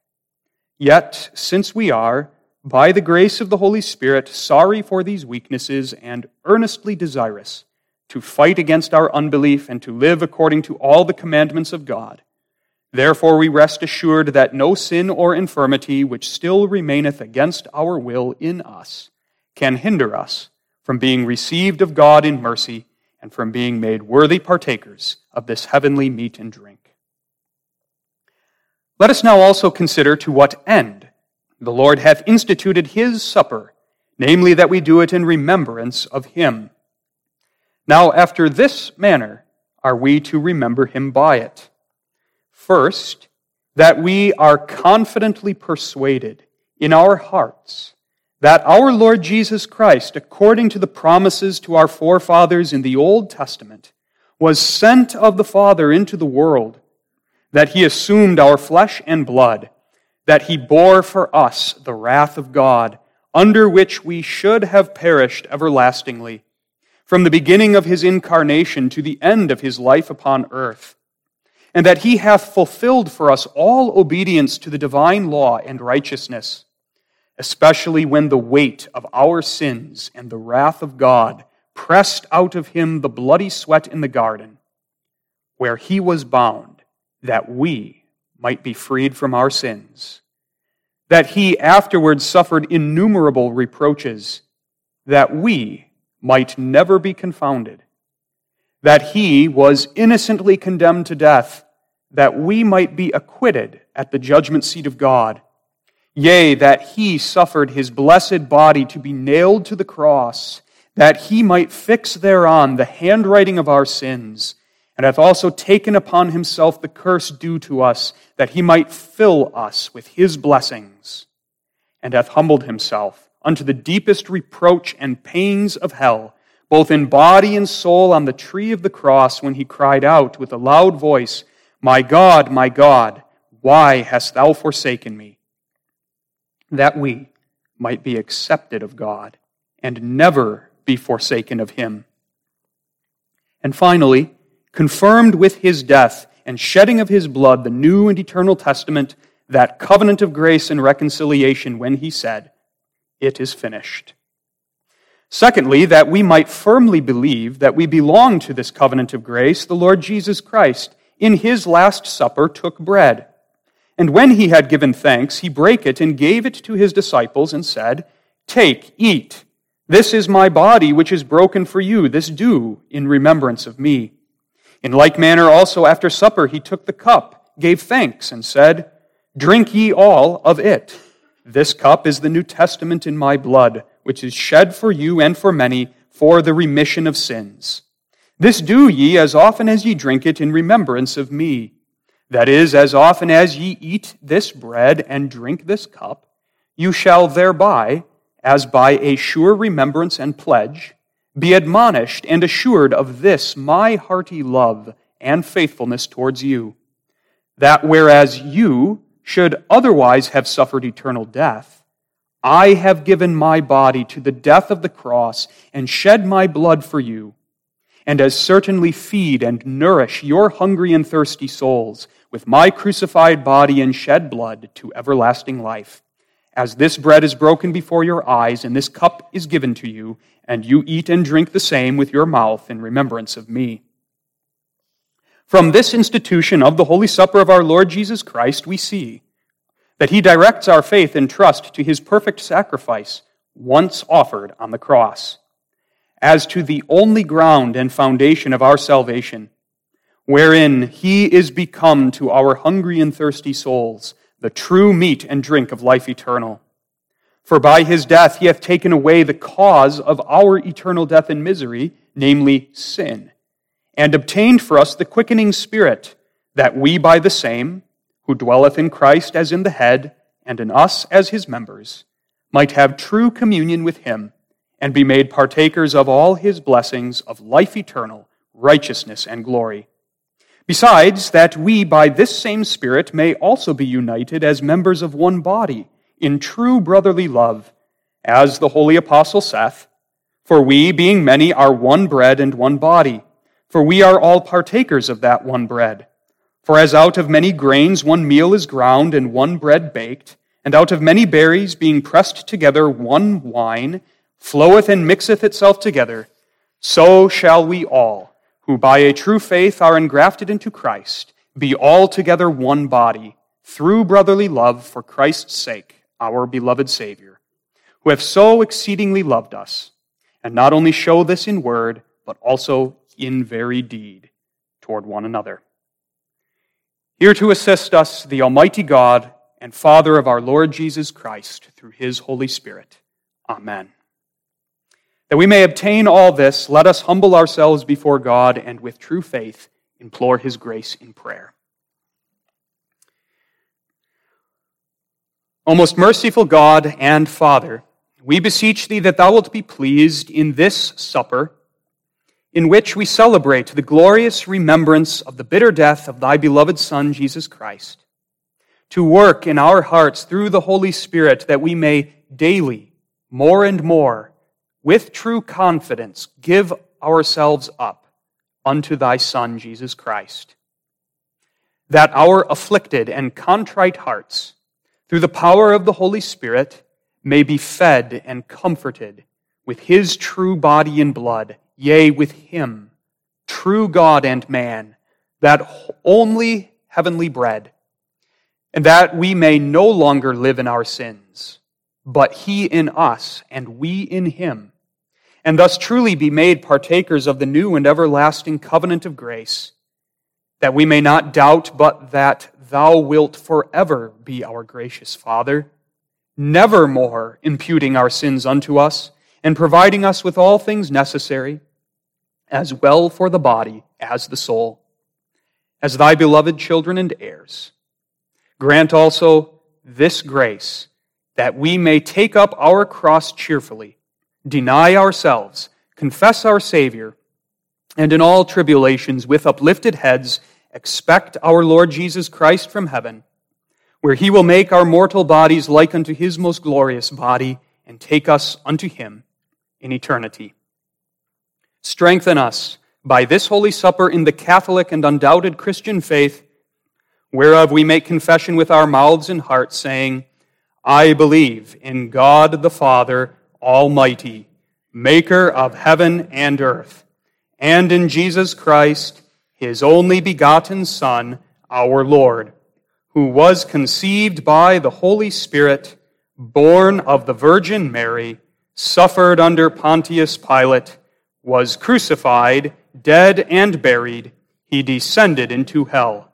Yet, since we are, by the grace of the Holy Spirit, sorry for these weaknesses and earnestly desirous to fight against our unbelief and to live according to all the commandments of God, therefore we rest assured that no sin or infirmity which still remaineth against our will in us can hinder us from being received of God in mercy and from being made worthy partakers of this heavenly meat and drink. Let us now also consider to what end the Lord hath instituted his supper, namely that we do it in remembrance of him. Now, after this manner are we to remember him by it. First, that we are confidently persuaded in our hearts that our Lord Jesus Christ, according to the promises to our forefathers in the Old Testament, was sent of the Father into the world, that he assumed our flesh and blood, that he bore for us the wrath of God, under which we should have perished everlastingly, from the beginning of his incarnation to the end of his life upon earth, and that he hath fulfilled for us all obedience to the divine law and righteousness especially when the weight of our sins and the wrath of God pressed out of him the bloody sweat in the garden, where he was bound, that we might be freed from our sins, that he afterwards suffered innumerable reproaches, that we might never be confounded, that he was innocently condemned to death, that we might be acquitted at the judgment seat of God Yea, that he suffered his blessed body to be nailed to the cross, that he might fix thereon the handwriting of our sins, and hath also taken upon himself the curse due to us, that he might fill us with his blessings, and hath humbled himself unto the deepest reproach and pains of hell, both in body and soul on the tree of the cross, when he cried out with a loud voice, My God, my God, why hast thou forsaken me? That we might be accepted of God and never be forsaken of him. And finally, confirmed with his death and shedding of his blood the new and eternal testament, that covenant of grace and reconciliation, when he said, It is finished. Secondly, that we might firmly believe that we belong to this covenant of grace, the Lord Jesus Christ, in his Last Supper, took bread. And when he had given thanks, he brake it and gave it to his disciples and said, Take, eat. This is my body, which is broken for you. This do in remembrance of me. In like manner also after supper he took the cup, gave thanks, and said, Drink ye all of it. This cup is the New Testament in my blood, which is shed for you and for many for the remission of sins. This do ye as often as ye drink it in remembrance of me. That is, as often as ye eat this bread and drink this cup, you shall thereby, as by a sure remembrance and pledge, be admonished and assured of this my hearty love and faithfulness towards you, that whereas you should otherwise have suffered eternal death, I have given my body to the death of the cross and shed my blood for you, and as certainly feed and nourish your hungry and thirsty souls with my crucified body and shed blood to everlasting life. As this bread is broken before your eyes, and this cup is given to you, and you eat and drink the same with your mouth in remembrance of me. From this institution of the Holy Supper of our Lord Jesus Christ, we see that he directs our faith and trust to his perfect sacrifice once offered on the cross. As to the only ground and foundation of our salvation, wherein he is become to our hungry and thirsty souls the true meat and drink of life eternal. For by his death he hath taken away the cause of our eternal death and misery, namely sin, and obtained for us the quickening spirit, that we by the same, who dwelleth in Christ as in the head, and in us as his members, might have true communion with him, and be made partakers of all his blessings of life eternal, righteousness, and glory Besides, that we by this same Spirit may also be united as members of one body in true brotherly love, as the holy apostle saith, For we, being many, are one bread and one body, for we are all partakers of that one bread. For as out of many grains one meal is ground and one bread baked, and out of many berries being pressed together one wine floweth and mixeth itself together, so shall we all who by a true faith are engrafted into Christ, be altogether one body, through brotherly love for Christ's sake, our beloved Savior, who have so exceedingly loved us, and not only show this in word, but also in very deed toward one another. Here to assist us, the Almighty God and Father of our Lord Jesus Christ, through his Holy Spirit. Amen. That we may obtain all this, let us humble ourselves before God and with true faith implore his grace in prayer. O most merciful God and Father, we beseech thee that thou wilt be pleased in this supper, in which we celebrate the glorious remembrance of the bitter death of thy beloved Son, Jesus Christ, to work in our hearts through the Holy Spirit that we may daily, more and more, with true confidence give ourselves up unto thy Son, Jesus Christ, that our afflicted and contrite hearts, through the power of the Holy Spirit, may be fed and comforted with his true body and blood, yea, with him, true God and man, that only heavenly bread, and that we may no longer live in our sins, but he in us and we in him and thus truly be made partakers of the new and everlasting covenant of grace, that we may not doubt but that thou wilt forever be our gracious Father, never more imputing our sins unto us, and providing us with all things necessary, as well for the body as the soul. as thy beloved children and heirs. Grant also this grace, that we may take up our cross cheerfully, deny ourselves, confess our Savior, and in all tribulations with uplifted heads expect our Lord Jesus Christ from heaven, where he will make our mortal bodies like unto his most glorious body and take us unto him in eternity. Strengthen us by this Holy Supper in the Catholic and undoubted Christian faith, whereof we make confession with our mouths and hearts, saying, I believe in God the Father Almighty, maker of heaven and earth, and in Jesus Christ, his only begotten Son, our Lord, who was conceived by the Holy Spirit, born of the Virgin Mary, suffered under Pontius Pilate, was crucified, dead, and buried, he descended into hell.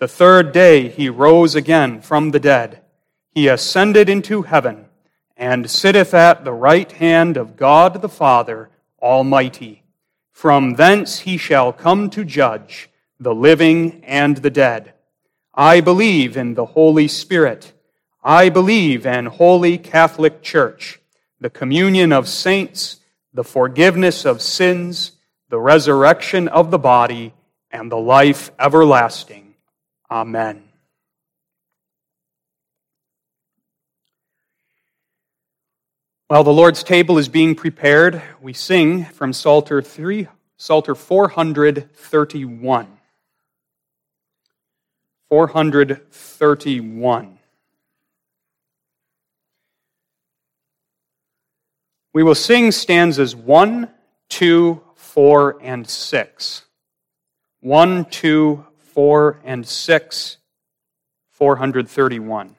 The third day he rose again from the dead. He ascended into heaven, and sitteth at the right hand of God the Father Almighty. From thence he shall come to judge the living and the dead. I believe in the Holy Spirit. I believe in Holy Catholic Church, the communion of saints, the forgiveness of sins, the resurrection of the body, and the life everlasting. Amen. While the Lord's table is being prepared, we sing from Psalter 3, Psalter 431. 431. We will sing stanzas 1, 2, 4, and 6. 1, 2, 4, and 6, 431.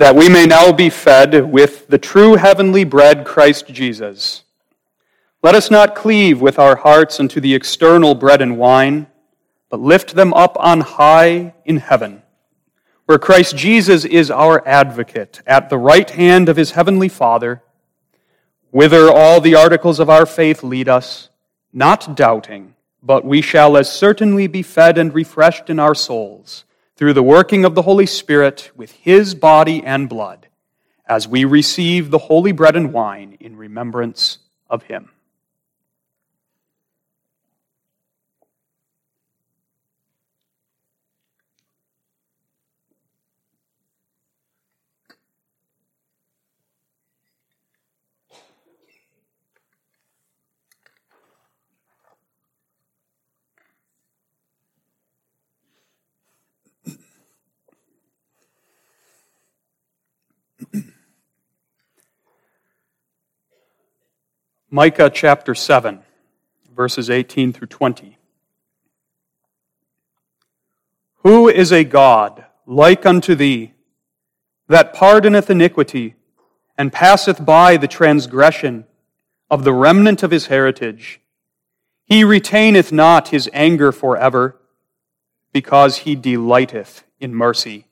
That we may now be fed with the true heavenly bread, Christ Jesus. Let us not cleave with our hearts unto the external bread and wine, but lift them up on high in heaven, where Christ Jesus is our advocate at the right hand of his heavenly Father whither all the articles of our faith lead us, not doubting, but we shall as certainly be fed and refreshed in our souls through the working of the Holy Spirit with his body and blood, as we receive the holy bread and wine in remembrance of him. Micah chapter 7, verses 18 through 20. Who is a God like unto thee, that pardoneth iniquity, and passeth by the transgression of the remnant of his heritage? He retaineth not his anger forever, because he delighteth in mercy.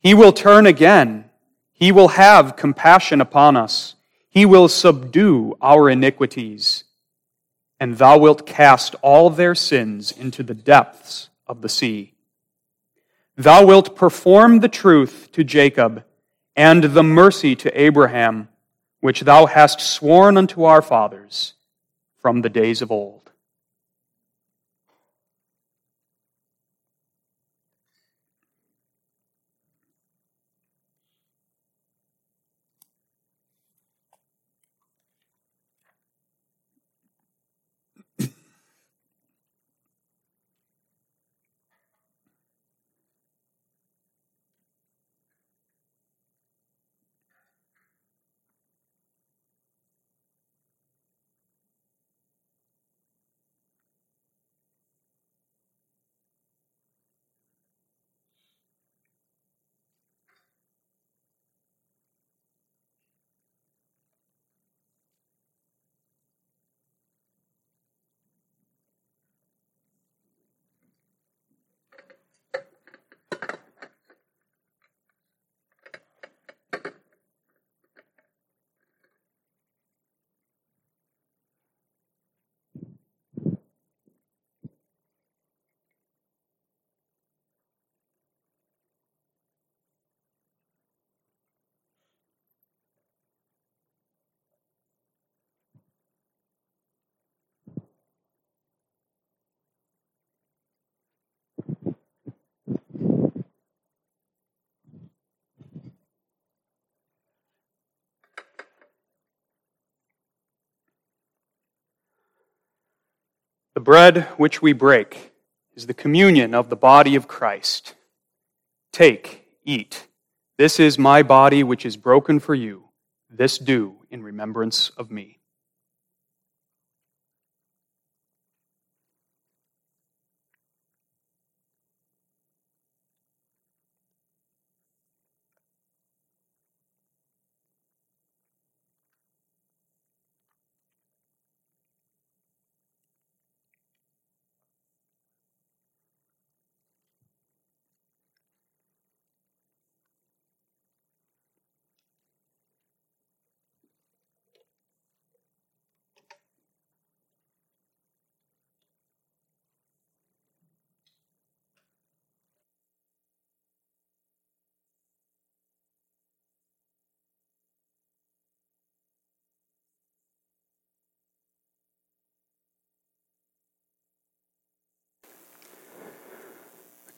He will turn again, he will have compassion upon us he will subdue our iniquities, and thou wilt cast all their sins into the depths of the sea. Thou wilt perform the truth to Jacob and the mercy to Abraham, which thou hast sworn unto our fathers from the days of old. The bread which we break is the communion of the body of Christ. Take, eat. This is my body which is broken for you. This do in remembrance of me.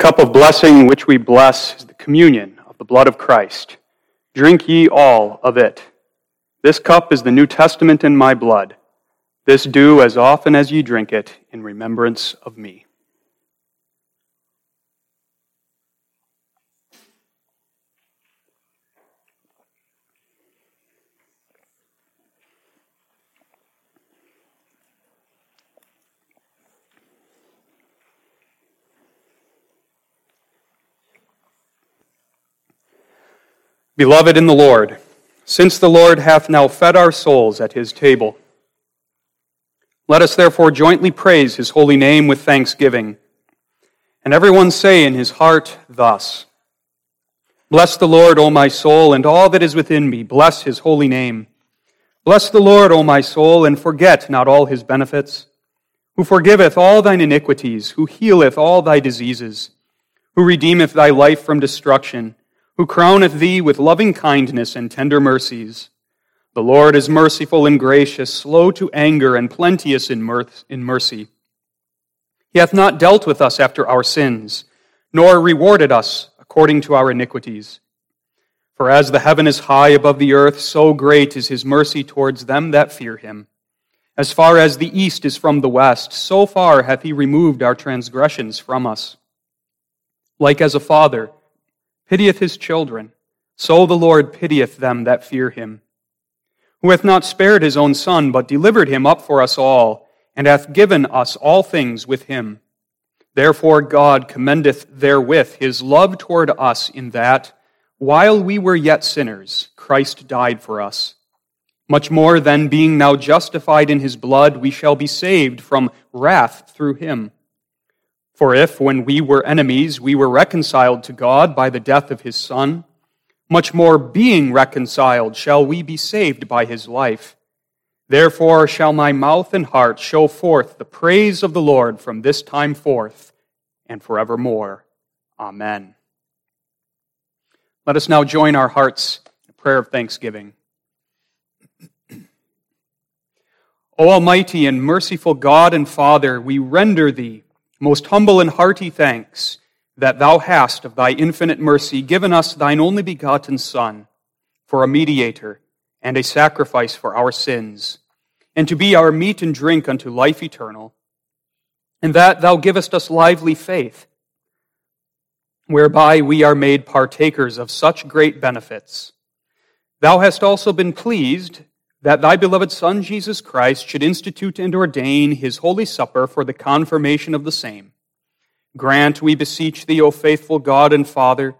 Cup of blessing which we bless is the communion of the blood of Christ. Drink ye all of it. This cup is the New Testament in my blood. This do as often as ye drink it in remembrance of me. Beloved in the Lord, since the Lord hath now fed our souls at his table, let us therefore jointly praise his holy name with thanksgiving. And everyone say in his heart thus Bless the Lord, O my soul, and all that is within me. Bless his holy name. Bless the Lord, O my soul, and forget not all his benefits, who forgiveth all thine iniquities, who healeth all thy diseases, who redeemeth thy life from destruction who crowneth thee with loving kindness and tender mercies. The Lord is merciful and gracious, slow to anger, and plenteous in, mercy. He hath not dealt with us after our sins, nor rewarded us according to our iniquities. For as the heaven is high above the earth, so great is his mercy towards them that fear him. As far as the east is from the west, so far hath he removed our transgressions from us. Like as a father, pitieth his children, so the Lord pitieth them that fear him. Who hath not spared his own Son, but delivered him up for us all, and hath given us all things with him. Therefore God commendeth therewith his love toward us in that, while we were yet sinners, Christ died for us. Much more then, being now justified in his blood, we shall be saved from wrath through him. For if, when we were enemies, we were reconciled to God by the death of his Son, much more being reconciled shall we be saved by his life. Therefore shall my mouth and heart show forth the praise of the Lord from this time forth and forevermore. Amen. Let us now join our hearts in a prayer of thanksgiving. o Almighty and merciful God and Father, we render thee most humble and hearty thanks that thou hast of thy infinite mercy given us thine only begotten Son for a mediator and a sacrifice for our sins, and to be our meat and drink unto life eternal, and that thou givest us lively faith, whereby we are made partakers of such great benefits. Thou hast also been pleased that thy beloved Son, Jesus Christ, should institute and ordain his holy supper for the confirmation of the same. Grant, we beseech thee, O faithful God and Father,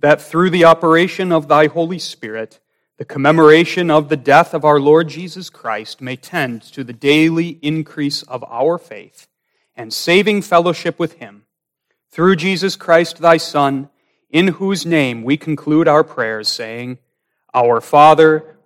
that through the operation of thy Holy Spirit, the commemoration of the death of our Lord Jesus Christ may tend to the daily increase of our faith and saving fellowship with him. Through Jesus Christ, thy Son, in whose name we conclude our prayers, saying, Our Father,